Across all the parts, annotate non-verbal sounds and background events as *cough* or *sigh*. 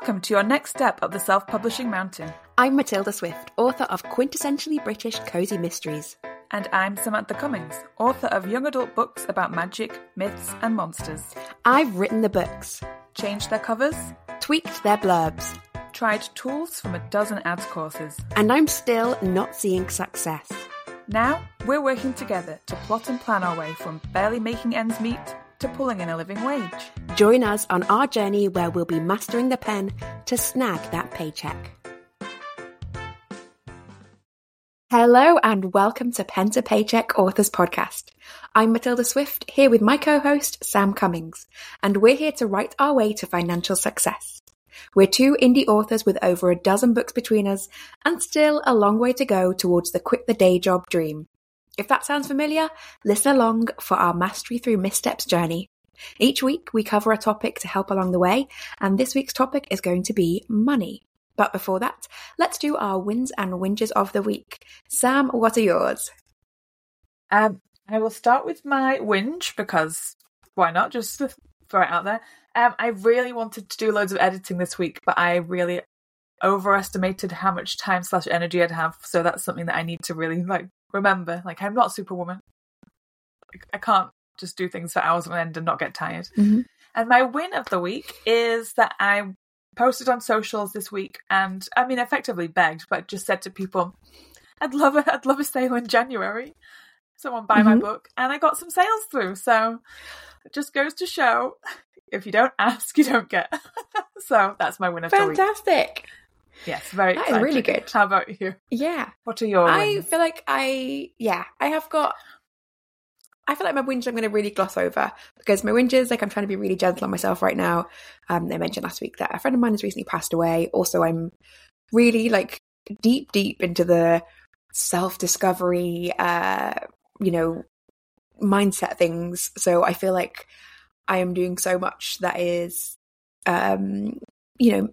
Welcome to your next step up the self publishing mountain. I'm Matilda Swift, author of quintessentially British cozy mysteries. And I'm Samantha Cummings, author of young adult books about magic, myths, and monsters. I've written the books, changed their covers, tweaked their blurbs, tried tools from a dozen ads courses, and I'm still not seeing success. Now, we're working together to plot and plan our way from barely making ends meet to pulling in a living wage. Join us on our journey where we'll be mastering the pen to snag that paycheck. Hello and welcome to Pen to Paycheck Authors Podcast. I'm Matilda Swift here with my co-host Sam Cummings, and we're here to write our way to financial success. We're two indie authors with over a dozen books between us and still a long way to go towards the quit the day job dream. If that sounds familiar, listen along for our Mastery Through Missteps journey. Each week, we cover a topic to help along the way, and this week's topic is going to be money. But before that, let's do our wins and whinges of the week. Sam, what are yours? Um, I will start with my whinge because why not? Just *laughs* throw it out there. Um, I really wanted to do loads of editing this week, but I really overestimated how much time slash energy I'd have. So that's something that I need to really like remember, like I'm not Superwoman. I can't just do things for hours on end and not get tired. Mm-hmm. And my win of the week is that I posted on socials this week, and I mean, effectively begged, but just said to people, "I'd love a, I'd love a sale in January. Someone buy mm-hmm. my book," and I got some sales through. So it just goes to show, if you don't ask, you don't get. *laughs* so that's my win of Fantastic. the week. Fantastic. Yes, very. That is really good. How about you? Yeah. What are your? I wins? feel like I yeah I have got. I feel like my whinge I'm going to really gloss over because my whinges like I'm trying to be really gentle on myself right now. Um, I mentioned last week that a friend of mine has recently passed away. Also, I'm really like deep deep into the self discovery, uh, you know, mindset things. So I feel like I am doing so much that is, um, you know,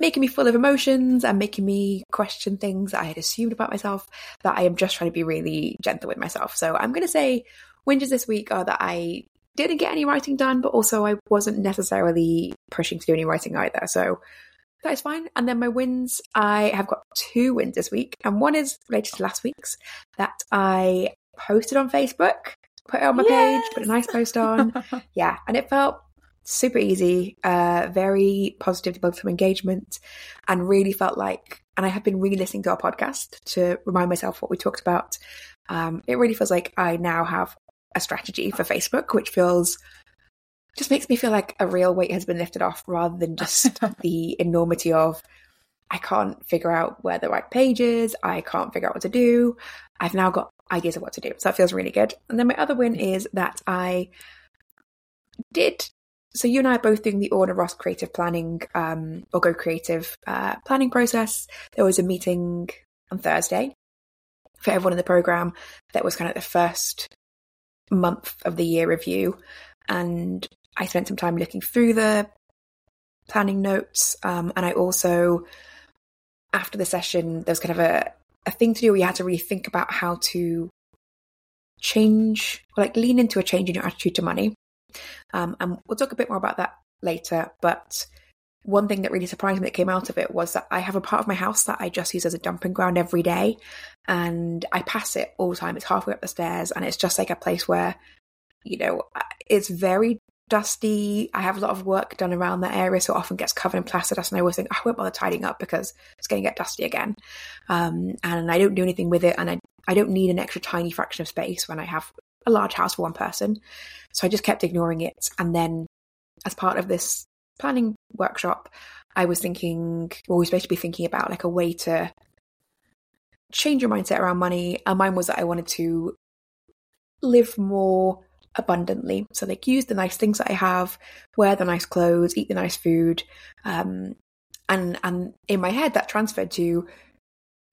making me full of emotions and making me question things that I had assumed about myself that I am just trying to be really gentle with myself. So I'm going to say whinges this week are that I didn't get any writing done, but also I wasn't necessarily pushing to do any writing either. So that is fine. And then my wins, I have got two wins this week, and one is related to last week's that I posted on Facebook, put it on my yes! page, put a nice post on. *laughs* yeah, and it felt super easy, uh, very positive to build some engagement, and really felt like, and I have been really listening to our podcast to remind myself what we talked about. Um, it really feels like I now have a strategy for Facebook, which feels just makes me feel like a real weight has been lifted off rather than just *laughs* the enormity of I can't figure out where the right page is, I can't figure out what to do. I've now got ideas of what to do. So that feels really good. And then my other win is that I did so you and I are both doing the Orna Ross creative planning um, or Go Creative uh, planning process. There was a meeting on Thursday for everyone in the program that was kind of the first month of the year review, and I spent some time looking through the planning notes, um, and I also after the session there was kind of a a thing to do you had to really think about how to change, like lean into a change in your attitude to money. Um, and we'll talk a bit more about that later. But one thing that really surprised me that came out of it was that I have a part of my house that I just use as a dumping ground every day. And I pass it all the time. It's halfway up the stairs and it's just like a place where, you know, it's very dusty. I have a lot of work done around that area, so it often gets covered in plaster dust. And I always think, oh, I won't bother tidying up because it's going to get dusty again. Um, and I don't do anything with it. And I, I don't need an extra tiny fraction of space when I have a large house for one person. So I just kept ignoring it. And then, as part of this planning workshop, I was thinking, well, we are supposed to be thinking about like a way to change your mindset around money. And mine was that I wanted to live more abundantly. So, like, use the nice things that I have, wear the nice clothes, eat the nice food. Um, and, and in my head, that transferred to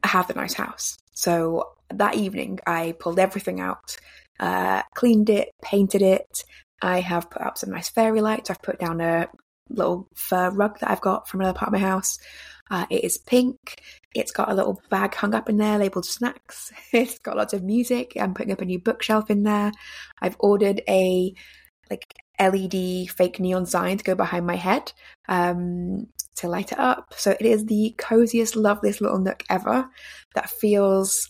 have the nice house. So that evening, I pulled everything out uh, cleaned it, painted it. I have put up some nice fairy lights. I've put down a little fur rug that I've got from another part of my house. Uh, it is pink. It's got a little bag hung up in there labeled snacks. *laughs* It's got lots of music. I'm putting up a new bookshelf in there. I've ordered a like LED fake neon sign to go behind my head. Um, to light it up. So it is the coziest, loveliest little nook ever that feels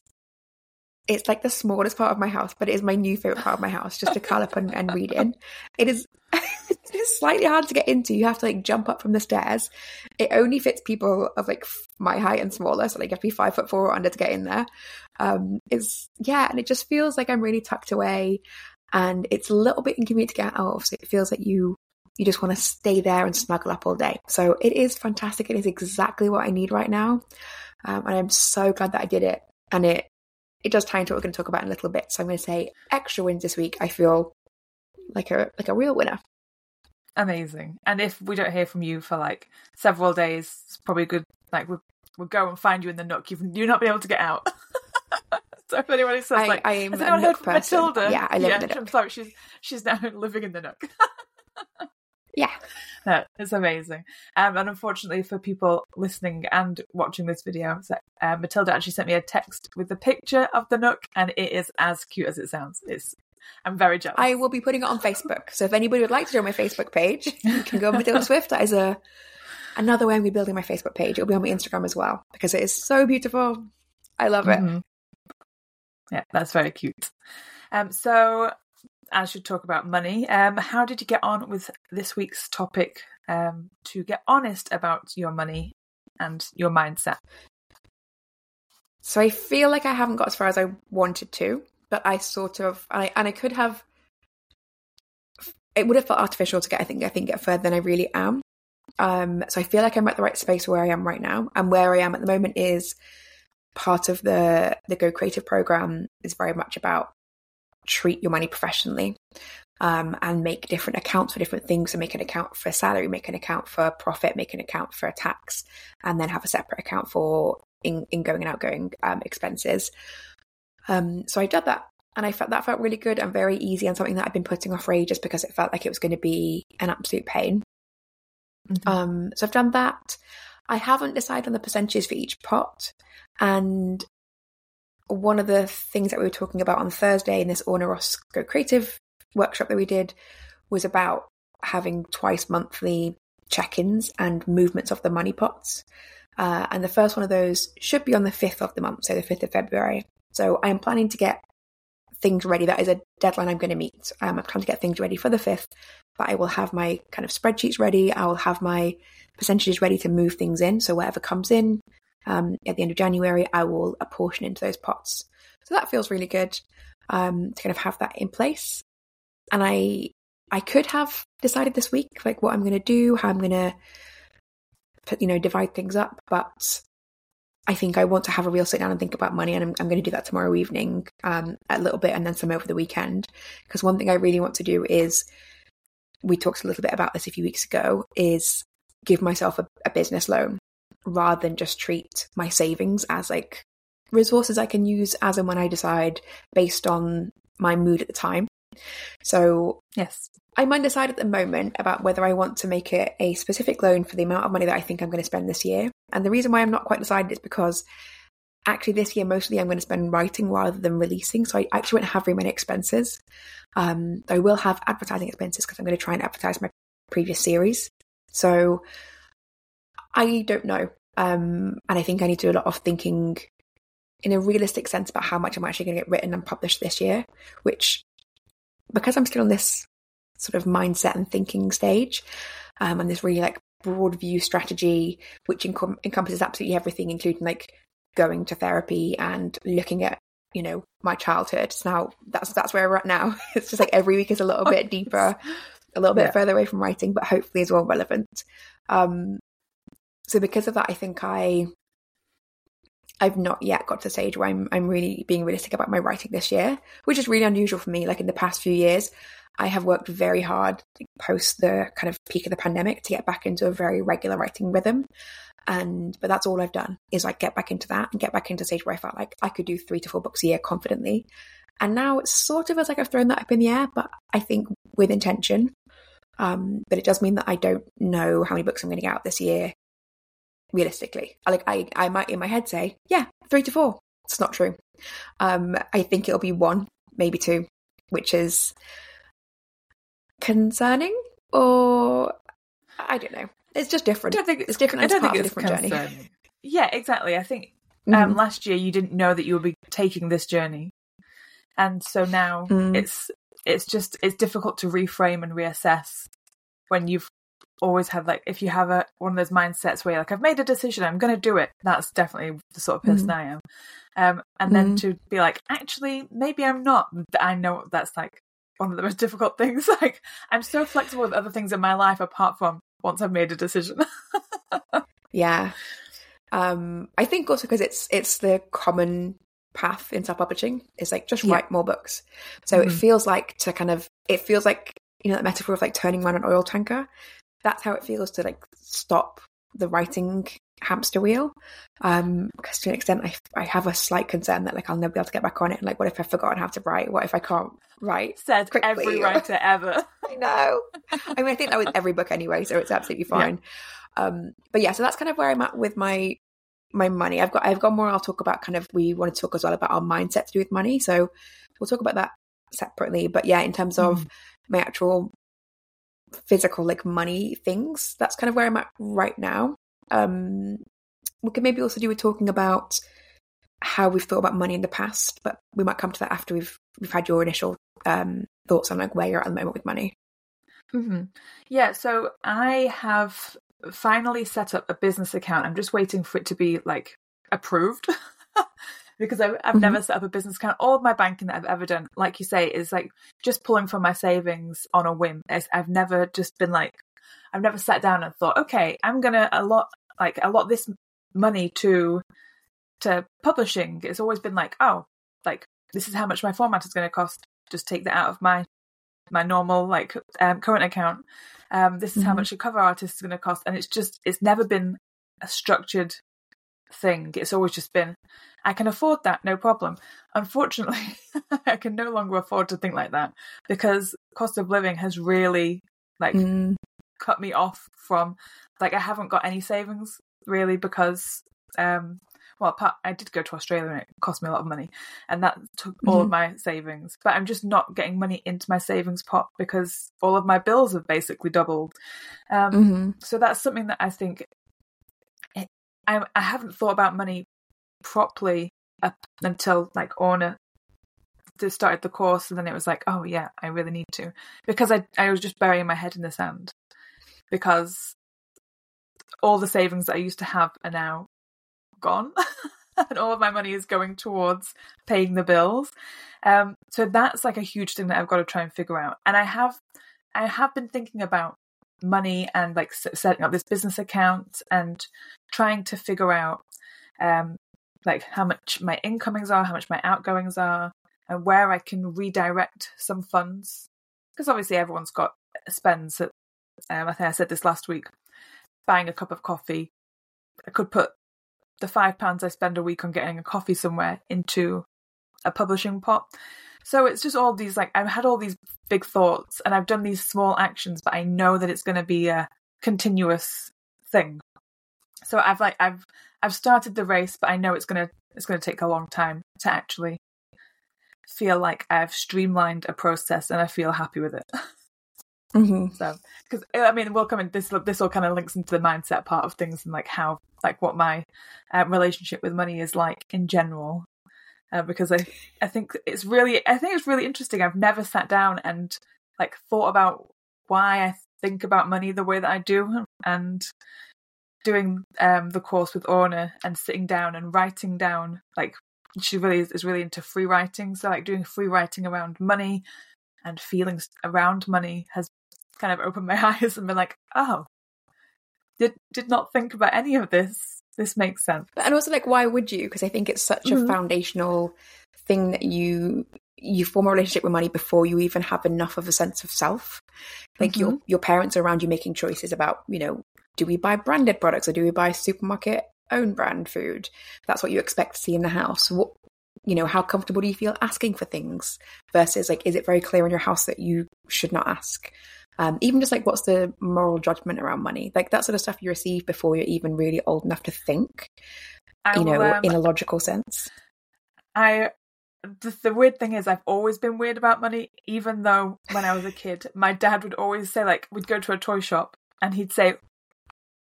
it's like the smallest part of my house, but it is my new favorite part of my house just to curl up and, and read in. It is *laughs* it is slightly hard to get into. You have to like jump up from the stairs. It only fits people of like my height and smaller, so like you have to be five foot four or under to get in there. Um, it's yeah, and it just feels like I'm really tucked away, and it's a little bit inconvenient to get out of. So it feels like you you just want to stay there and snuggle up all day. So it is fantastic. It is exactly what I need right now. Um, and I'm so glad that I did it. And it it does tie into what we're going to talk about in a little bit. So I'm going to say extra wins this week. I feel like a like a real winner. Amazing. And if we don't hear from you for like several days, it's probably good. Like we'll, we'll go and find you in the nook. You've you're not been able to get out. *laughs* so if anybody says I, like, I am has anyone heard nook from person. Matilda? Yeah, I live yeah, in the I'm sorry, she's she's now *laughs* living in the nook. *laughs* Yeah. *laughs* No, it's amazing. Um, and unfortunately for people listening and watching this video, so, uh, Matilda actually sent me a text with the picture of the nook, and it is as cute as it sounds. It's I'm very jealous. I will be putting it on Facebook. So if anybody would like to join my Facebook page, you can go on Matilda *laughs* Swift. That is a another way I'm going to be building my Facebook page. It'll be on my Instagram as well because it is so beautiful. I love it. Mhm. Yeah, that's very cute. Um, so I you talk about money. Um, how did you get on with this week's topic? Um, to get honest about your money and your mindset. So I feel like I haven't got as far as I wanted to, but I sort of I and I could have. It would have felt artificial to get. I think I think get further than I really am. Um, so I feel like I'm at the right space where I am right now, and where I am at the moment is part of the the Go Creative program is very much about treat your money professionally um, and make different accounts for different things. So make an account for salary, make an account for profit, make an account for tax, and then have a separate account for in, ingoing and outgoing um, expenses. Um, so I did that, and I felt that felt really good and very easy, and something that I've been putting off for ages because it felt like it was going to be an absolute pain. Um, so I've done that. I haven't decided on the percentages for each pot, and one of the things that we were talking about on Thursday in this Orna Ross Go Creative workshop that we did was about having twice monthly check-ins and movements of the money pots. Uh, and the first one of those should be on the 5th of the month, so the 5th of February. So I am planning to get things ready. That is a deadline I'm going to meet. Um, I'm trying to get things ready for the 5th, but I will have my kind of spreadsheets ready. I will have my percentages ready to move things in. So whatever comes in um, at the end of January, I will apportion into those pots. So that feels really good um, to kind of have that in place. And I I could have decided this week like what I'm going to do, how I'm going to put you know divide things up, but I think I want to have a real sit down and think about money, and I'm, I'm going to do that tomorrow evening um, a little bit, and then some over the weekend. Because one thing I really want to do is, we talked a little bit about this a few weeks ago, is give myself a, a business loan rather than just treat my savings as like resources I can use as and when I decide based on my mood at the time. So Yes. I'm undecided at the moment about whether I want to make it a specific loan for the amount of money that I think I'm going to spend this year. And the reason why I'm not quite decided is because actually this year mostly I'm going to spend writing rather than releasing. So I actually won't have very many expenses. Um, I will have advertising expenses because I'm going to try and advertise my previous series. So I don't know. Um, and I think I need to do a lot of thinking in a realistic sense about how much I'm actually going to get written and published this year, which because I'm still on this sort of mindset and thinking stage, um, and this really like broad view strategy, which encom- encompasses absolutely everything, including like going to therapy and looking at you know my childhood. So now that's that's where we're at now. *laughs* It's just like every week is a little bit *laughs* deeper, a little bit Yeah. further away from writing, but hopefully as well relevant. Um, so because of that, I think I I've not yet got to the stage where I'm I'm really being realistic about my writing this year, which is really unusual for me. Like in the past few years, I have worked very hard post the kind of peak of the pandemic to get back into a very regular writing rhythm. And but that's all I've done is like get back into that and get back into a stage where I felt like I could do three to four books a year confidently. And now it's sort of as like I've thrown that up in the air, but I think with intention. Um, but it does mean that I don't know how many books I'm going to get out this year realistically. Like I, I might in my head say, yeah, three to four. It's not true. Um, I think it'll be one, maybe two, which is concerning or I don't know. It's just different. I don't think it's different. I don't think it's part of a different journey. Yeah, exactly. I think um, Mhm. last year you didn't know that you would be taking this journey, and so now Mm. it's it's just it's difficult to reframe and reassess when you've always had like if you have a one of those mindsets where you're like I've made a decision I'm going to do it. That's definitely the sort of person I am. Um, and then Mhm. to be like actually maybe I'm not. I know that's like one of the most *laughs* difficult things. *laughs* Like I'm so flexible with other things in my life apart from once I've made a decision. *laughs* Yeah. Um, I think also because it's it's the common path in self publishing is like just Yeah. write more books. So it Mhm. feels like to kind of it feels like you know that metaphor of like turning around an oil tanker. That's how it feels to like stop the writing hamster wheel. Um, because to an extent, I I have a slight concern that like I'll never be able to get back on it. And like, what if I've forgotten how to write? What if I can't write? Said Quickly. every *laughs* writer ever. I know. I mean, I think that with every book anyway, so it's absolutely Yeah. fine. Um, but yeah, so that's kind of where I'm at with my my money. I've got I've got more. I'll talk about kind of we want to talk as well about our mindset to do with money. So we'll talk about that separately. But yeah, in terms of my actual physical like money things, that's kind of where I'm at right now. Um, we could maybe also do with talking about how we've thought about money in the past, but we might come to that after we've we've had your initial um, thoughts on like where you're at the moment with money. hmm Yeah, so I have finally set up a business account. I'm just waiting for it to be like approved *laughs* because I've, I've Mhm. never set up a business account. All of my banking that I've ever done, like you say, is like just pulling from my savings on a whim. It's, I've never just been like, I've never sat down and thought, okay, I'm gonna allot like allot this money to to publishing. It's always been like, oh, like this is how much my format is going to cost. Just take that out of my my normal like um, current account. Um, this is how Mhm. much a cover artist is going to cost, and it's just it's never been a structured thing. It's always just been I can afford that, no problem. Unfortunately, *laughs* I can no longer afford to think like that because cost of living has really like Mm, cut me off from like I haven't got any savings really because um well I did go to Australia and it cost me a lot of money and that took all of Mhm. my savings but I'm just not getting money into my savings pot because all of my bills have basically doubled um mhm. so that's something that I think I I haven't thought about money properly up until like Orna started the course and then it was like oh yeah I really need to. Because I I was just burying my head in the sand. Because all the savings that I used to have are now gone *laughs* and all of my money is going towards paying the bills. Um so that's like a huge thing that I've got to try and figure out. And I have I have been thinking about money and like setting up this business account and trying to figure out um like how much my incomings are how much my outgoings are and where I can redirect some funds. Because obviously everyone's got spends that um, I think I said this last week buying a cup of coffee. I could put the five pounds I spend a week on getting a coffee somewhere into a publishing pot so it's just all these like I've had all these big thoughts and I've done these small actions, but I know that it's going to be a continuous thing. So I've like I've I've started the race, but I know it's gonna it's gonna take a long time to actually feel like I've streamlined a process and I feel happy with it. Mhm. So because I mean we'll come in this this all kind of links into the mindset part of things and like how like what my uh, relationship with money is like in general uh, because I I think it's really I think it's really interesting. I've never sat down and like thought about why I think about money the way that I do, and doing um the course with Orna and sitting down and writing down like she really is, is really into free writing. So like doing free writing around money and feelings around money has kind of opened my *laughs* eyes and been like, oh, did did not think about any of this. This makes sense. and also like why would you? Because i think it's such Mhm. a foundational thing that you you form a relationship with money before you even have enough of a sense of self. Like your your parents are around you making choices about you know do we buy branded products or do we buy supermarket own brand food? That's what you expect to see in the house. What you know how comfortable do you feel asking for things versus like is it very clear in your house that you should not ask um, even just like what's the moral judgment around money like that sort of stuff you receive before you're even really old enough to think I you know will, um, in a logical sense I the, the weird thing is I've always been weird about money, even though when I was a kid, my dad would always say like we'd go to a toy shop and he'd say,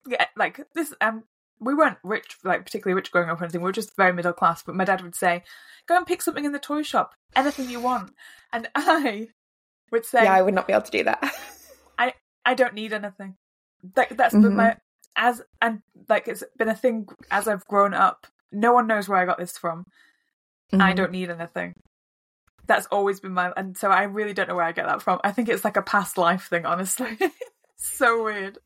yeah, like this. Um, we weren't rich, like particularly rich growing up or anything. We were just very middle class. But my dad would say, "Go and pick something in the toy shop, anything you want," and *laughs* I would say, Yeah, I would not be able to do that. *laughs* I I don't need anything. Like that's Mhm. been my as and like it's been a thing as I've grown up. No one knows where I got this from. I Mhm. don't need anything. That's always been my and so I really don't know where I get that from. I think it's like a past life thing, honestly. *laughs* so weird.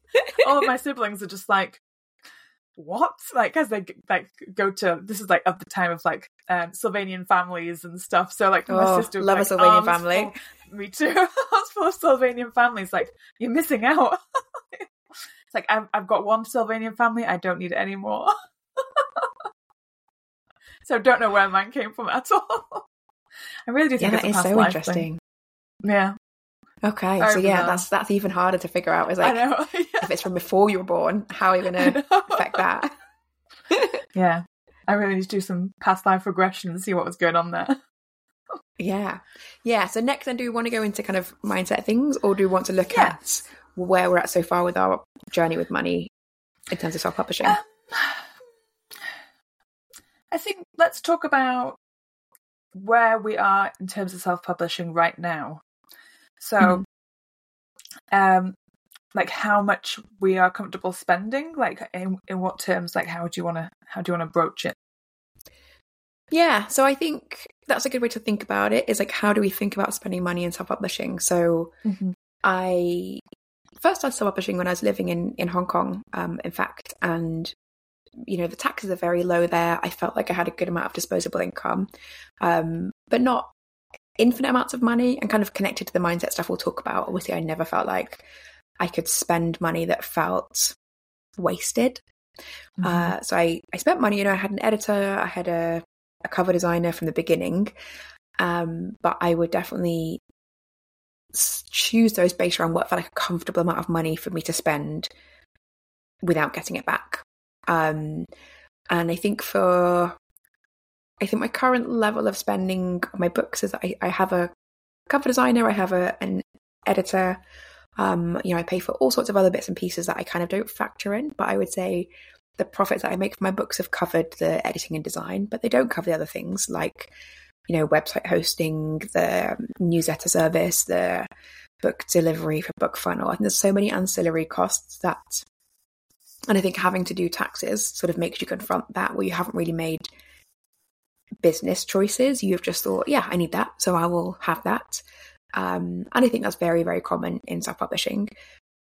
All of my *laughs* siblings are just like what? Like as they like go to this is like of the time of like um Sylvanian families and stuff. So like my Oh, sister love a like, Sylvanian family. full- me too. *laughs* Full of Sylvanian families. Like you're missing out. *laughs* it's like I've I've got one Sylvanian family. I don't need it anymore. *laughs* so I don't know where mine came from at all. I really do Yeah, think that it's a past so interesting. Thing. Yeah, Okay, so yeah, bizarre. that's that's even harder to figure out. Is I like know. yeah. if it's from before you were born, how are you going to affect that? Yeah, I really need to do some past life regression and see what was going on there. Yeah, yeah. So next, then, do we want to go into kind of mindset things, or do we want to look Yes. at where we're at so far with our journey with money in terms of self-publishing? Um, I think let's talk about where we are in terms of self-publishing right now. So, um, like how much we are comfortable spending, like in in what terms, like how do you want to how do you want to broach it? Yeah, so I think that's a good way to think about it. Is like how do we think about spending money in self-publishing? So I first started self-publishing when I was living in in Hong Kong, um, in fact, and you know the taxes are very low there. I felt like I had a good amount of disposable income, um, but not infinite amounts of money. And kind of connected to the mindset stuff we'll talk about. Obviously, I never felt like I could spend money that felt wasted. Mm-hmm. Uh, so I, I spent money, you know, I had an editor, I had a, a cover designer from the beginning. Um, but I would definitely choose those based around what felt like a comfortable amount of money for me to spend without getting it back. Um, and I think for, I think my current level of spending on my books is I, I have a cover designer, I have a, an editor, um, you know, I pay for all sorts of other bits and pieces that I kind of don't factor in, but I would say the profits that I make from my books have covered the editing and design, but they don't cover the other things like, you know, website hosting, the newsletter service, the book delivery for BookFunnel. And there's so many ancillary costs that, and I think having to do taxes sort of makes you confront that where you haven't really made business choices. You've just thought, yeah, I need that, so I will have that. Um, and I think that's very, very common in self publishing.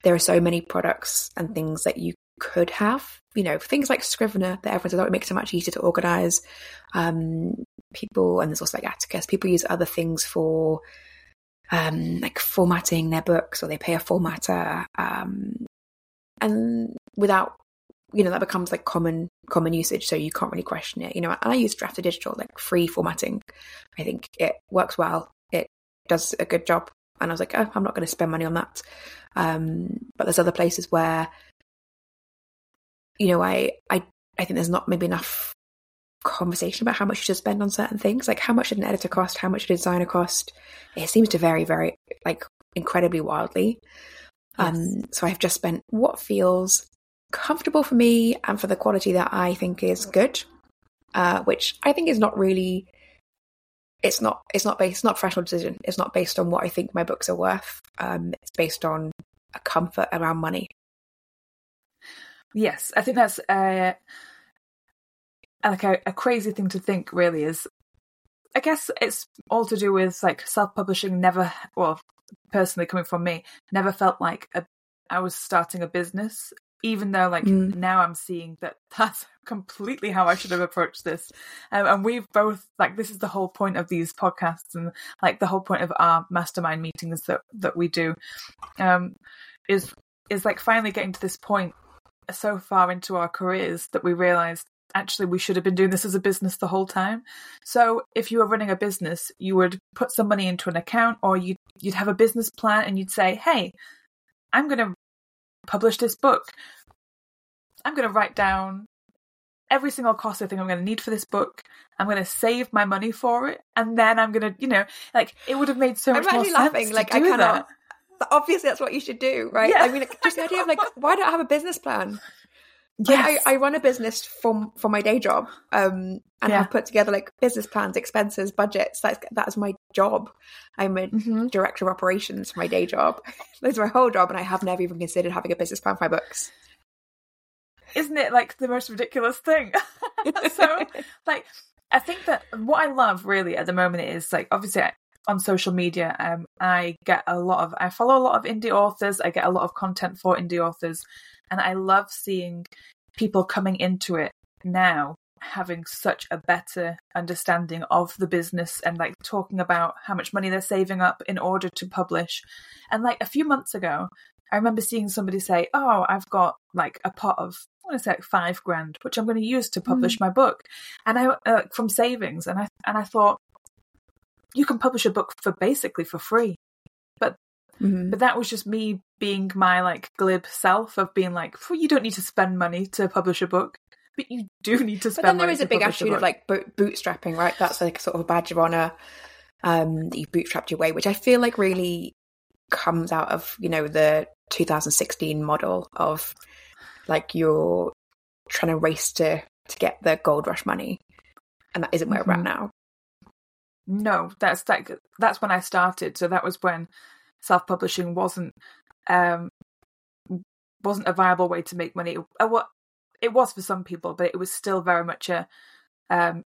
There are so many products and things that you could have. You know, things like Scrivener that everyone says, oh, it makes it much easier to organize. Um, people, and there's also like Atticus, people use other things for um, like formatting their books or they pay a formatter. Um, and without, you know, that becomes like common common usage, so you can't really question it. You know, and I use Draft Digital, like free formatting. I think it works well. It does a good job. And I was like, oh, I'm not going to spend money on that. Um, but there's other places where, you know, I, I, I think there's not maybe enough conversation about how much you should spend on certain things. Like how much did an editor cost? How much did a designer cost? It seems to vary very, like incredibly wildly. Um, so I've just spent what feels comfortable for me and for the quality that I think is good, uh, which I think is not really. It's not. It's not based. It's not a professional decision. It's not based on what I think my books are worth. Um, it's based on a comfort around money. Yes, I think that's uh, like a, a crazy thing to think. Really, is I guess it's all to do with like self-publishing. Never, well, personally coming from me, never felt like a, I was starting a business. Even though, like Mm. now, I'm seeing that *laughs* that's completely how I should have approached this. Um, and we've both like this is the whole point of these podcasts and like the whole point of our mastermind meetings that that we do. Um, is is like finally getting to this point so far into our careers that we realized actually we should have been doing this as a business the whole time. So if you were running a business, you would put some money into an account or you'd you'd have a business plan and you'd say, "Hey, I'm going to publish this book. I'm going to write down every single cost I think I'm going to need for this book. I'm going to save my money for it, and then I'm going to, you know, like it would have made so I'm much more actually sense laughing, to like, I do cannot- that. Obviously that's what you should do, right? Yeah. I mean, just the idea of like, why don't I have a business plan? Yes. I, I run a business for for my day job, um, and Yeah. have put together like business plans, expenses, budgets. That's that's my job. I'm a Mhm. director of operations for my day job. *laughs* That's my whole job, and I have never even considered having a business plan for my books. Isn't it like the most ridiculous thing? *laughs* so, *laughs* like, I think that what I love really at the moment is like, obviously, I- on social media, um, I get a lot of, I follow a lot of indie authors, I get a lot of content for indie authors, and I love seeing people coming into it now having such a better understanding of the business and like talking about how much money they're saving up in order to publish. And like a few months ago, I remember seeing somebody say, "Oh, I've got like a pot of I want to say like five grand, which I'm going to use to publish my book," and I uh, from savings, and I and I thought you can publish a book for basically for free, Mhm. but that was just me being my like glib self of being like, you don't need to spend money to publish a book, but you do *laughs* need to spend. But spend." then there is a big attitude of like bootstrapping, right? That's like sort of a badge of honor um, that you bootstrapped your way, which I feel like really comes out of you know the 2016 model of like you're trying to race to to get the gold rush money, and that isn't where we're at Mhm. now. No, that's like that's when I started. So that was when self-publishing wasn't um wasn't a viable way to make money. Uh, What it was for some people, but it was still very much a um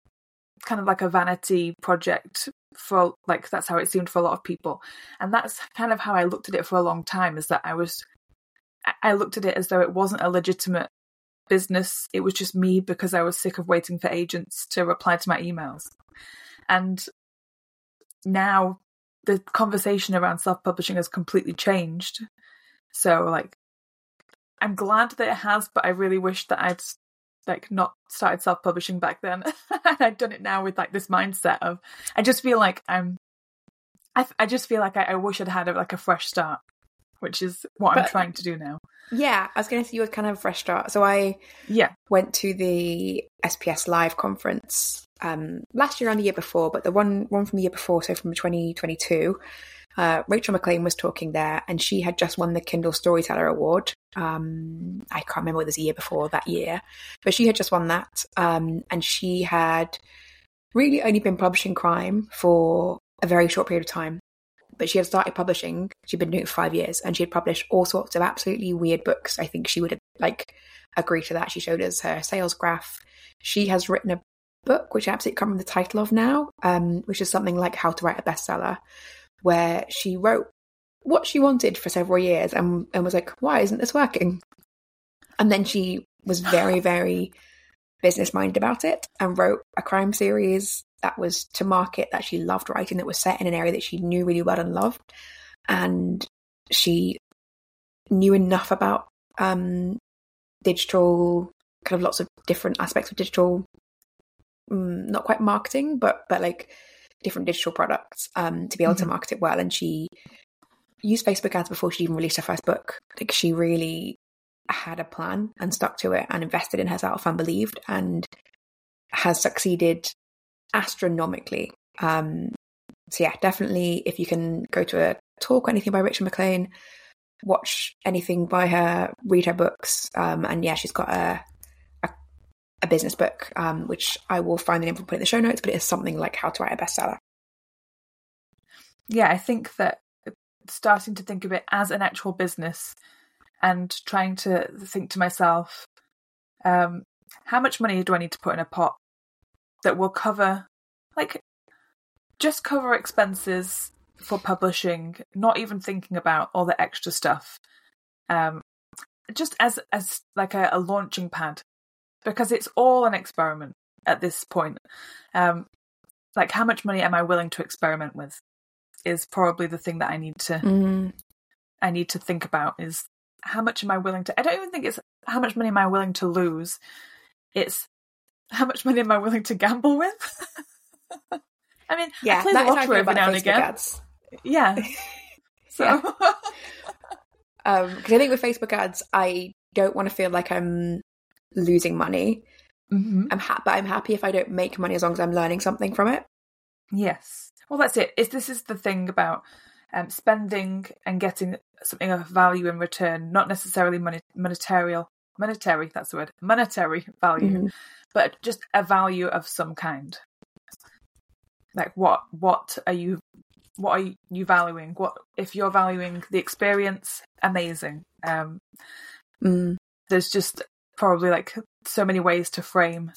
kind of like a vanity project for like that's how it seemed for a lot of people. And that's kind of how I looked at it for a long time is that I was I- I looked at it as though it wasn't a legitimate business. It was just me because I was sick of waiting for agents to reply to my emails. And now the conversation around self-publishing has completely changed. So like I'm glad that it has, but I really wish that I'd like not started self-publishing back then. *laughs* and I'd done it now with like this mindset of I just feel like I'm I, I just feel like I, I wish I'd had a, like a fresh start, which is what I'm trying to do now. Yeah, I was going to say you were kind of a fresh start. So I Yeah. went to the SPS Live conference um, last year and the year before, but the one one from the year before, so from 2022, uh, Rachel McLean was talking there, and she had just won the Kindle Storyteller Award. Um, I can't remember whether it was a year before that year, but she had just won that, um, and she had really only been publishing crime for a very short period of time. But she had started publishing. She'd been doing it for five years, and she had published all sorts of absolutely weird books. I think she would have like agree to that. She showed us her sales graph. She has written a book, which I absolutely can't remember the title of now, um, which is something like How to Write a Bestseller, where she wrote what she wanted for several years and, and was like, why isn't this working? And then she was very, very business minded about it and wrote a crime series that was to market that she loved writing, that was set in an area that she knew really well and loved. And she knew enough about um, digital, kind of lots of different aspects of digital, um, not quite marketing, but but like different digital products um, to be able to Mhm. market it well. And she used Facebook ads before she even released her first book. Like she really had a plan and stuck to it and invested in herself and believed and has succeeded astronomically. Um, so yeah, definitely if you can go to a talk or anything by Rachel McLean, watch anything by her, read her books, um, and yeah, she's got a a, a business book, um, which I will find the name and put in the show notes, but it is something like How to Write a Bestseller. yeah, I think that starting to think of it as an actual business and trying to think to myself, um, how much money do I need to put in a pot that will cover, like, just cover expenses for publishing, not even thinking about all the extra stuff, um, just as as like a, a launching pad, because it's all an experiment at this point. Um, like, how much money am I willing to experiment with? is probably the thing that I need to Mm. I need to think about is how much am I willing to I don't even think it's how much money am I willing to lose. It's how much money am I willing to gamble with? *laughs* I mean, Yeah, I play the is how I feel lottery every now and again. ads. Yeah. *laughs* So Yeah. *laughs* Um, because I think with Facebook ads, I don't want to feel like I'm losing money. Mhm. I'm ha- but I'm happy if I don't make money as long as I'm learning something from it. Yes. Well, that's it. Is this is the thing about um, spending and getting something of value in return, not necessarily money, monetary, monetary, that's the word, monetary *laughs* value, mm-hmm. but just a value of some kind. Like what, what are you, what are you valuing? What, if you're valuing the experience, amazing. Um, mm. There's just probably like so many ways to frame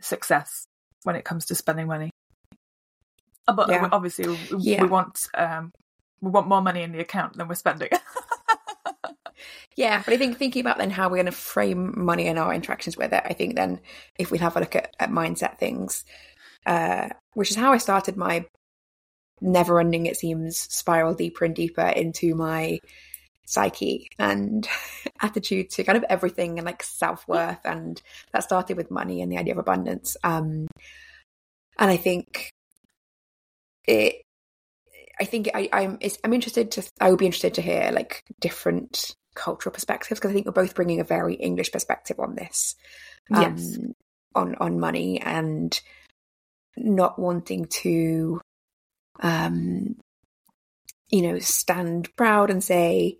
success when it comes to spending money. But yeah. obviously, yeah. we want um, we want more money in the account than we're spending. *laughs* yeah, but I think thinking about then how we're going to frame money and our interactions with it, I think then if we have a look at, at mindset things, uh, which is how I started my never ending, it seems, spiral deeper and deeper into my psyche and *laughs* attitude to kind of everything and like self worth. And that started with money and the idea of abundance. Um, and I think it I think I, I'm I'm interested to I would be interested to hear like different cultural perspectives because I think we're both bringing a very English perspective on this, um, yes, on on money and not wanting to, um, you know, stand proud and say,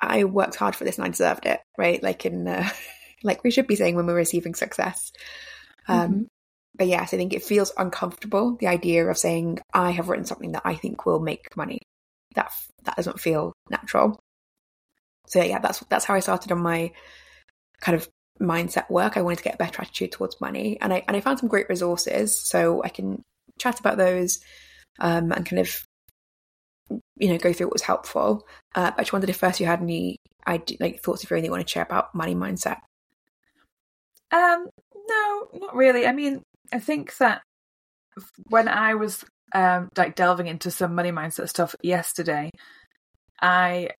I worked hard for this and I deserved it, right? Like in uh, *laughs* like we should be saying when we're receiving success. Um, mm-hmm but yes, I think it feels uncomfortable. The idea of saying I have written something that I think will make money that that doesn't feel natural. So yeah, that's that's how I started on my kind of mindset work. I wanted to get a better attitude towards money, and I and I found some great resources. So I can chat about those um, and kind of you know go through what was helpful. Uh, I just wondered if first you had any like thoughts if you really want to share about money mindset. Um, no, not really. I mean, I think that when I was um, like delving into some money mindset stuff yesterday, I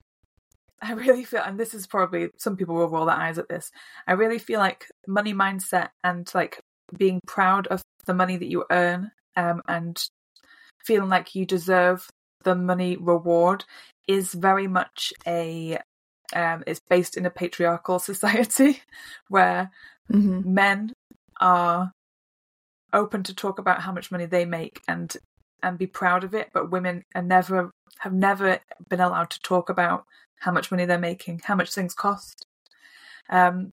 I really feel, and this is probably some people will roll their eyes at this. I really feel like money mindset and like being proud of the money that you earn, um, and feeling like you deserve the money reward is very much a um, it's based in a patriarchal *laughs* society where mm-hmm. men are open to talk about how much money they make and and be proud of it, but women are never have never been allowed to talk about how much money they're making, how much things cost. Um,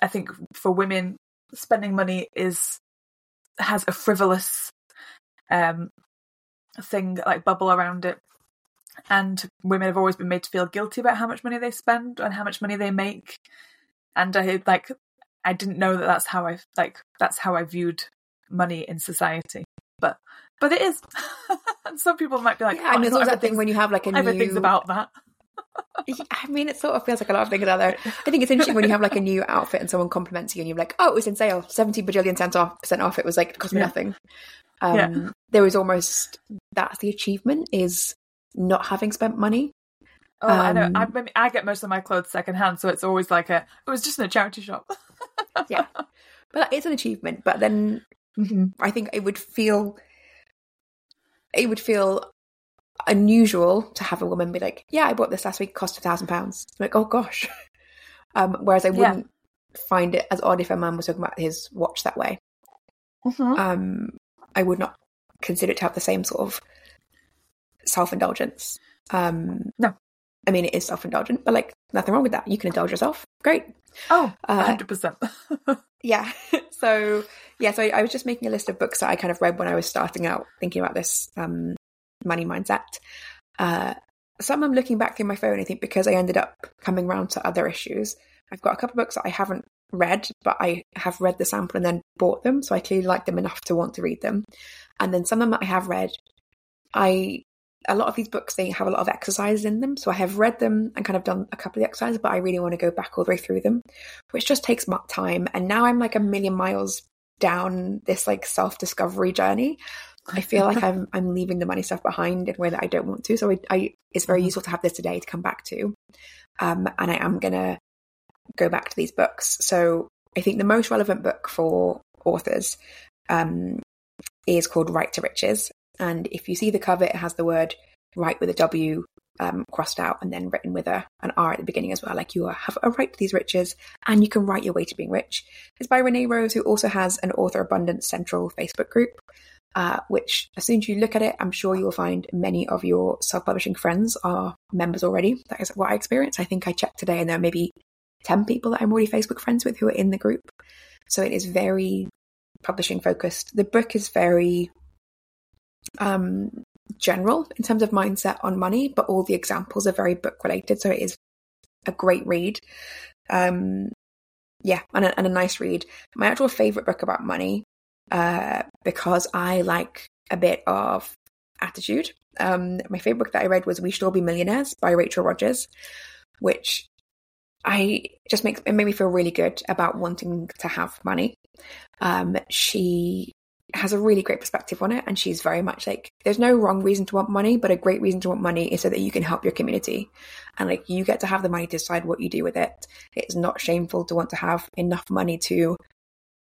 I think for women, spending money is has a frivolous um, thing like bubble around it, and women have always been made to feel guilty about how much money they spend and how much money they make. And I like I didn't know that that's how I like that's how I viewed money in society. But but it is. and *laughs* some people might be like, yeah, oh, I mean, it's always that thing when you have like a everything's new... about that. *laughs* I mean, it sort of feels like a lot of things out there. I think it's interesting when you have like a new outfit and someone compliments you and you're like, oh, it was in sale, 70 bajillion cent off, percent off. It was like, it cost me yeah. nothing. Um, yeah. There was almost, that's the achievement is not having spent money. Oh, um, I know. I, um, I, get most of my clothes secondhand, so it's always like a, it was just in a charity shop. yeah. *laughs* But it's an achievement. But then Mm-hmm. I think it would feel it would feel unusual to have a woman be like, "Yeah, I bought this last week. It cost a thousand pounds." Like, oh gosh. *laughs* Um, whereas I wouldn't yeah. find it as odd if a man was talking about his watch that way. Mm-hmm. Um, I would not consider it to have the same sort of self indulgence. Um, no, I mean it is self indulgent, but like nothing wrong with that. You can indulge yourself. Great. Oh, uh, hundred percent. *laughs* Yeah. *laughs* So yeah, so I, I, was just making a list of books that I kind of read when I was starting out thinking about this um, money mindset. Uh, some I'm looking back through my phone, I think, because I ended up coming around to other issues. I've got a couple of books that I haven't read, but I have read the sample and then bought them. So I clearly like them enough to want to read them. And then some of them that I have read, I a lot of these books they have a lot of exercises in them. So i have read them and kind of done a couple of the exercises but i really want to go back all the way through them which just takes time. And now i'm like a million miles down this like self-discovery journey. I feel like *laughs* i'm i'm leaving the money stuff behind in a way that i don't want to. So i, I it's very mm-hmm. useful to have this today to come back to. Um and i am gonna go back to these books. So i think the most relevant book for authors um is called Write to Riches and if you see the cover, it has the word right with a W um, crossed out and then written with a, an R at the beginning as well. Like you have a right to these riches and you can write your way to being rich. It's by Renee Rose, who also has an Author Abundance Central Facebook group. uh, which as soon as you look at it, I'm sure you will find many of your self publishing friends are members already. That is what I experienced. I think I checked today and there are maybe 10 people that I'm already Facebook friends with who are in the group. So it is very publishing focused. The book is very um, general in terms of mindset on money, but all the examples are very book related. So it is a great read. Um, yeah, and a, and a nice read. My actual favorite book about money, uh, because I like a bit of attitude. Um, my favorite book that I read was We Should All Be Millionaires by Rachel Rogers, which I just makes it made me feel really good about wanting to have money. Um, she has a really great perspective on it, and she's very much like there's no wrong reason to want money, but a great reason to want money is so that you can help your community, and like you get to have the money to decide what you do with it. It's not shameful to want to have enough money to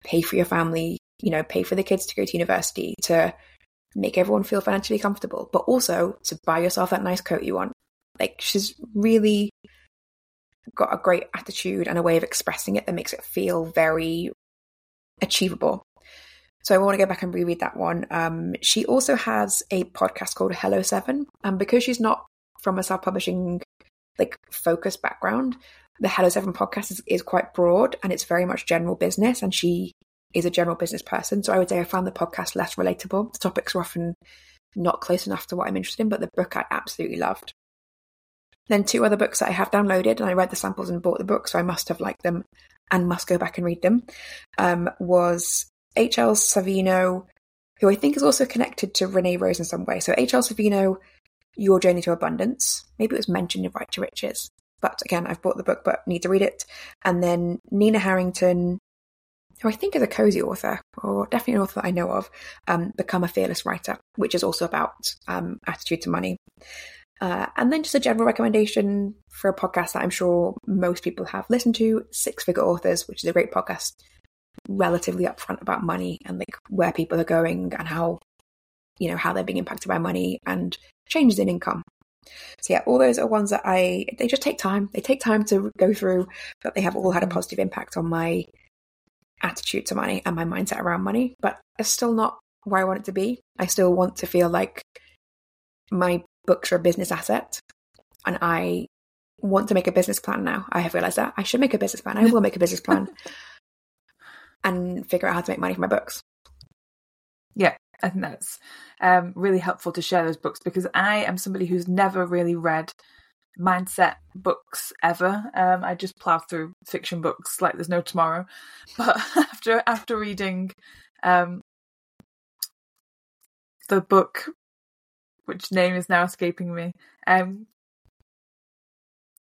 pay for your family, you know, pay for the kids to go to university, to make everyone feel financially comfortable, but also to buy yourself that nice coat you want. Like she's really got a great attitude and a way of expressing it that makes it feel very achievable. So I want to go back and reread that one. Um, she also has a podcast called Hello Seven, and because she's not from a self-publishing like focus background, the Hello Seven podcast is, is quite broad and it's very much general business, and she is a general business person. So I would say I found the podcast less relatable. The topics are often not close enough to what I'm interested in, but the book I absolutely loved. Then two other books that I have downloaded, and I read the samples and bought the book, so I must have liked them and must go back and read them. Um, was H.L. Savino, who I think is also connected to Renee Rose in some way. So H.L. Savino, Your Journey to Abundance. Maybe it was mentioned in Write to Riches. But again, I've bought the book but need to read it. And then Nina Harrington, who I think is a cozy author, or definitely an author that I know of, um, Become a Fearless Writer, which is also about um, attitude to money. Uh, and then just a general recommendation for a podcast that I'm sure most people have listened to, Six Figure Authors, which is a great podcast, relatively upfront about money and like where people are going and how, you know, how they're being impacted by money and changes in income. So yeah, all those are ones that I they just take time. They take time to go through, but they have all had a mm. positive impact on my attitude to money and my mindset around money. But it's still not where I want it to be. I still want to feel like my books are a business asset and I want to make a business plan now. I have realized that I should make a business plan. I *laughs* will make a business plan and figure out how to make money from my books. Yeah, I think that's um, really helpful to share those books because I am somebody who's never really read mindset books ever. Um, I just plow through fiction books like there's no tomorrow. *laughs* But after after reading um, the book which name is now escaping me. Um,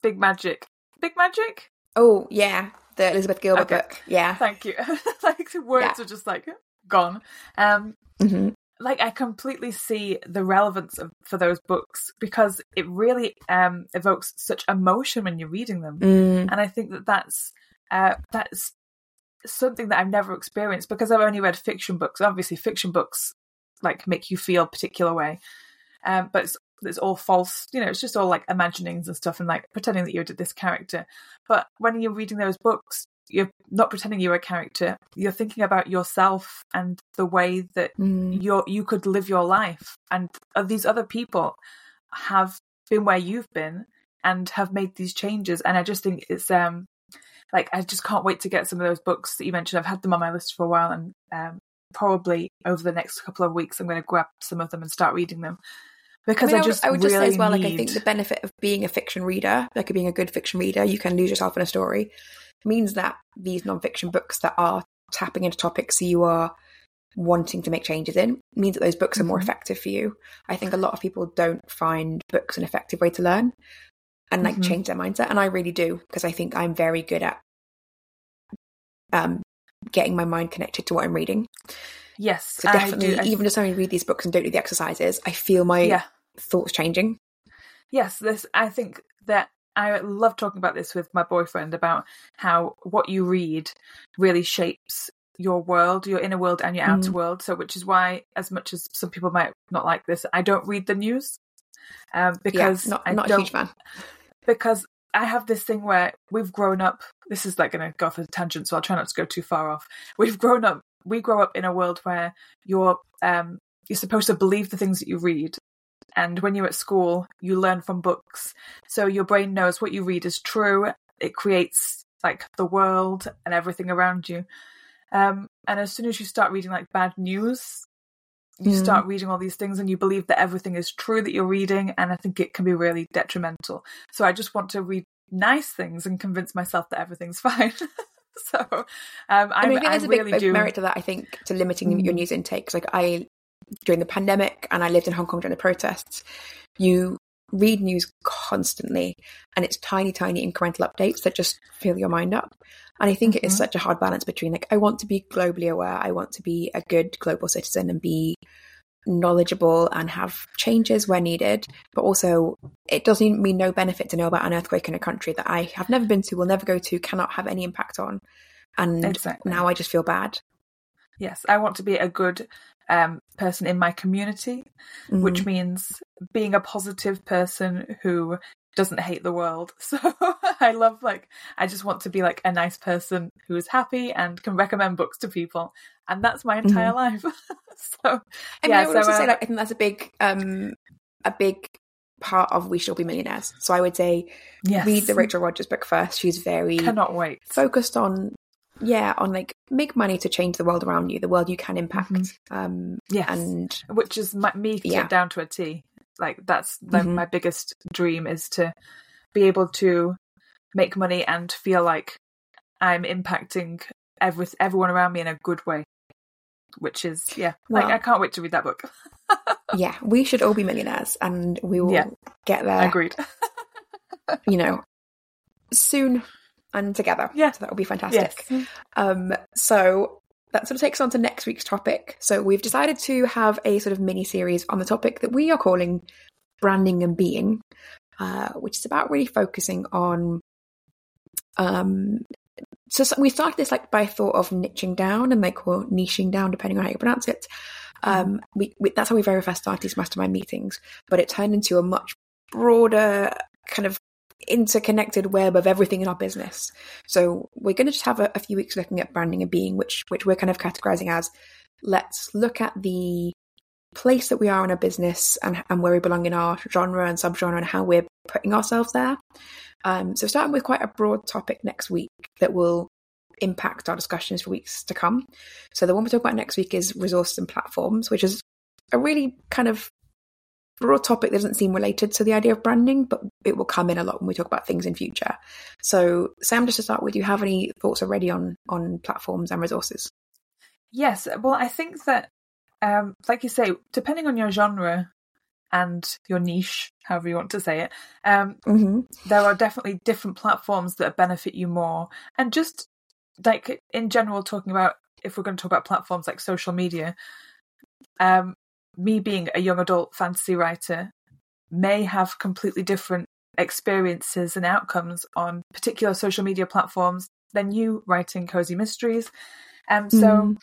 Big Magic. Big Magic? Oh, yeah. The Elizabeth Gilbert okay. book. Yeah. Thank you. *laughs* like, the words yeah. are just like gone. Um, mm-hmm. Like, I completely see the relevance of, for those books because it really um, evokes such emotion when you're reading them. Mm. And I think that that's, uh, that's something that I've never experienced because I've only read fiction books. Obviously, fiction books like make you feel a particular way um, but it's, it's all false. You know, it's just all like imaginings and stuff, and like pretending that you're this character. But when you're reading those books, you're not pretending you're a character. You're thinking about yourself and the way that mm. you you could live your life, and these other people have been where you've been and have made these changes. And I just think it's um like I just can't wait to get some of those books that you mentioned. I've had them on my list for a while, and um, probably over the next couple of weeks, I'm going to grab some of them and start reading them because I, mean, I just I would, I would really just say as well, need... like I think the benefit of being a fiction reader, like being a good fiction reader, you can lose yourself in a story, means that these nonfiction books that are tapping into topics you are wanting to make changes in means that those books are more mm-hmm. effective for you. I think a lot of people don't find books an effective way to learn and like mm-hmm. change their mindset, and I really do because I think I'm very good at um getting my mind connected to what I'm reading. Yes, so definitely, even just having read these books and don't do the exercises, I feel my yeah thoughts changing. Yes, this I think that I love talking about this with my boyfriend about how what you read really shapes your world, your inner world and your mm. outer world. So, which is why, as much as some people might not like this, I don't read the news um, because yeah, not, I not don't, a huge fan. Because I have this thing where we've grown up. This is like going to go off a tangent, so I'll try not to go too far off. We've grown up. We grow up in a world where your um, you're supposed to believe the things that you read. And when you're at school, you learn from books. So your brain knows what you read is true. It creates like the world and everything around you. Um, and as soon as you start reading like bad news, you Mm. start reading all these things and you believe that everything is true that you're reading. And I think it can be really detrimental. So I just want to read nice things and convince myself that everything's *laughs* fine. so um, I I'm, mean, there's a really big, do. merit to that. I think to limiting Mm. your news intake. like I, during the pandemic, and I lived in Hong Kong during the protests. You read news constantly, and it's tiny, tiny incremental updates that just fill your mind up. And I think it is Mhm. such a hard balance between like I want to be globally aware, I want to be a good global citizen and be knowledgeable and have changes where needed, but also it doesn't mean no benefit to know about an earthquake in a country that I have never been to, will never go to, cannot have any impact on. And Exactly. now I just feel bad. Yes, I want to be a good um, person in my community, which Mhm. means being a positive person who doesn't hate the world. *laughs* So I love like I just want to be like a nice person who is happy and can recommend books to people, and that's my entire life. *laughs* so I yeah, I would so, also say uh, like I think that's a big, um, a big part of We Shall Be Millionaires. So I would say yes, read the Rachel Rogers book first. She's very Cannot wait. focused on, yeah, on like make money to change the world around you, the world you can impact. Mhm. Um, Yes, and which is my, me Yeah. down to a T. Like that's like Mhm. my biggest dream is to be able to make money and feel like I'm impacting every everyone around me in a good way. Which is yeah, like I can't wait to read that book. *laughs* yeah, we should all be millionaires, and we will Yeah. get there. Agreed. *laughs* You know, soon and together. Yeah. so that will be fantastic. Yes. Um, so that sort of takes us on to next week's topic. So we've decided to have a sort of mini series on the topic that we are calling branding and being, uh, which is about really focusing on. Um, so, so we started this like by thought of niching down and like or niching down, depending on how you pronounce it. Um, we, we that's how we very first started these mastermind meetings, but it turned into a much broader kind of interconnected web of everything in our business. So we're going to just have a, a few weeks looking at branding and being, which which we're kind of categorizing as let's look at the place that we are in our business and, and where we belong in our genre and subgenre and how we're putting ourselves there. Um, so starting with quite a broad topic next week that will impact our discussions for weeks to come. So the one we talk about next week is resources and platforms, which is a really kind of broad topic that doesn't seem related to the idea of branding, but it will come in a lot when we talk about things in future. So, Sam, just to start with, do you have any thoughts already on on platforms and resources? Yes. Well, I think that, um, like you say, depending on your genre and your niche, however you want to say it, um, Mm-hmm. there are definitely different platforms that benefit you more. And just like in general, talking about if we're going to talk about platforms like social media, um, me being a young adult fantasy writer may have completely different experiences and outcomes on particular social media platforms than you writing cozy mysteries. Um, so,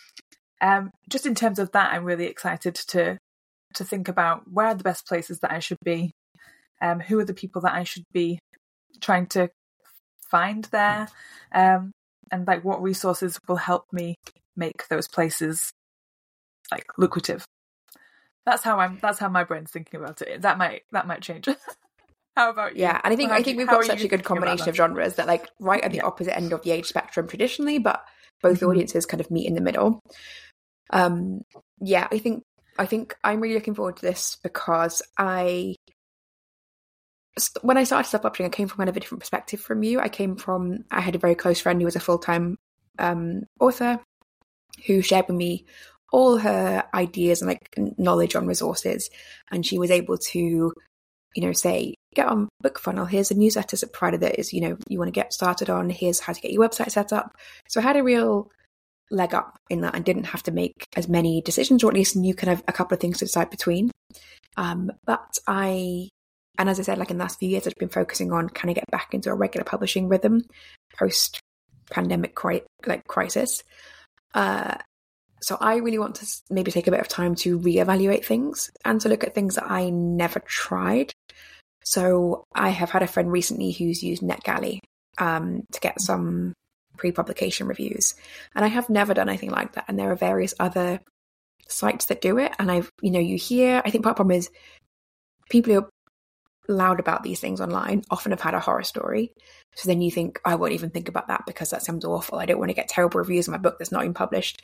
um, just in terms of that, I'm really excited to to think about where are the best places that I should be, um, who are the people that I should be trying to find there, um, and like what resources will help me make those places like lucrative. That's how I'm. That's how my brain's thinking about it. That might that might change. *laughs* how about you? Yeah, and I think How I think we've got such a good combination of genres that like right at the Yeah. opposite end of the age spectrum traditionally, but both Mhm. audiences kind of meet in the middle. Um, yeah, I think I think I'm really looking forward to this because I when I started self publishing, I came from kind of a different perspective from you. I came from I had a very close friend who was a full time um, author who shared with me all her ideas and like knowledge on resources, and she was able to, you know, say get on BookFunnel here's a newsletter provider that is you know you want to get started on here's how to get your website set up. So i had a real leg up in that and didn't have to make as many decisions or at least knew kind of a couple of things to decide between. Um, but i and as i said like in the last few years i've been focusing on kind of get back into a regular publishing rhythm post pandemic cri- like crisis. Uh, so i really want to maybe take a bit of time to reevaluate things and to look at things that i never tried so I have had a friend recently who's used NetGalley um, to get some pre-publication reviews, and I have never done anything like that. And there are various other sites that do it, and I've you know you hear. I think part of the problem is people who are loud about these things online often have had a horror story. So then you think, I won't even think about that because that sounds awful. I don't want to get terrible reviews on my book that's not even published.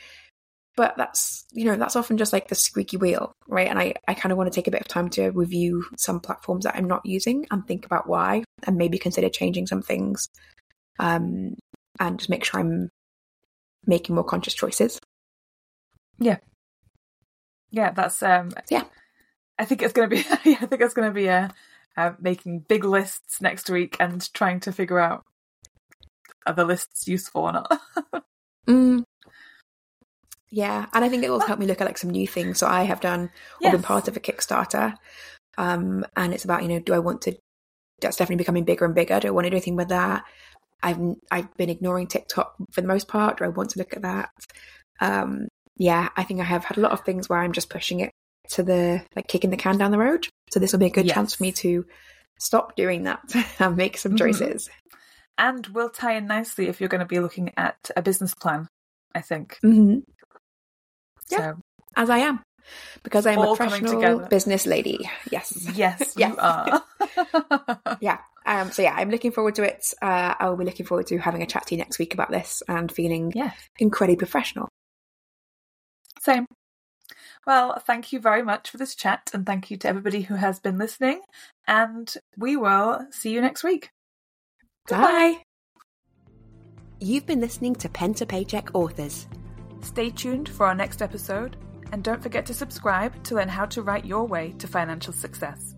But that's, you know, that's often just like the squeaky wheel, right? And I, I kind of want to take a bit of time to review some platforms that I'm not using and think about why and maybe consider changing some things um, and just make sure I'm making more conscious choices. Yeah. Yeah, that's, um, yeah. I think it's going to be, *laughs* yeah, I think it's to be a, uh, making big lists next week and trying to figure out are the lists useful or not. *laughs* mm. Yeah, and I think it will help me look at like some new things. So I have done yes. or been part of a Kickstarter, um, and it's about you know, do I want to? That's definitely becoming bigger and bigger. Do I want to do anything with that? I've I've been ignoring TikTok for the most part. Do I want to look at that? Um, yeah, I think I have had a lot of things where I'm just pushing it to the like kicking the can down the road. So this will be a good yes. chance for me to stop doing that *laughs* and make some mm-hmm. choices. Mm-hmm. And will tie in nicely if you're going to be looking at a business plan. I think. Mm-hmm. Yeah, so, as I am, because I'm a professional business lady. Yes, yes, yes. you are. *laughs* yeah. Um, so yeah, I'm looking forward to it. Uh, I will be looking forward to having a chat to you next week about this and feeling yeah. incredibly professional. Same. Well, thank you very much for this chat, and thank you to everybody who has been listening. And we will see you next week. Bye. You've been listening to Pen to Paycheck Authors. Stay tuned for our next episode, and don't forget to subscribe to learn how to write your way to financial success.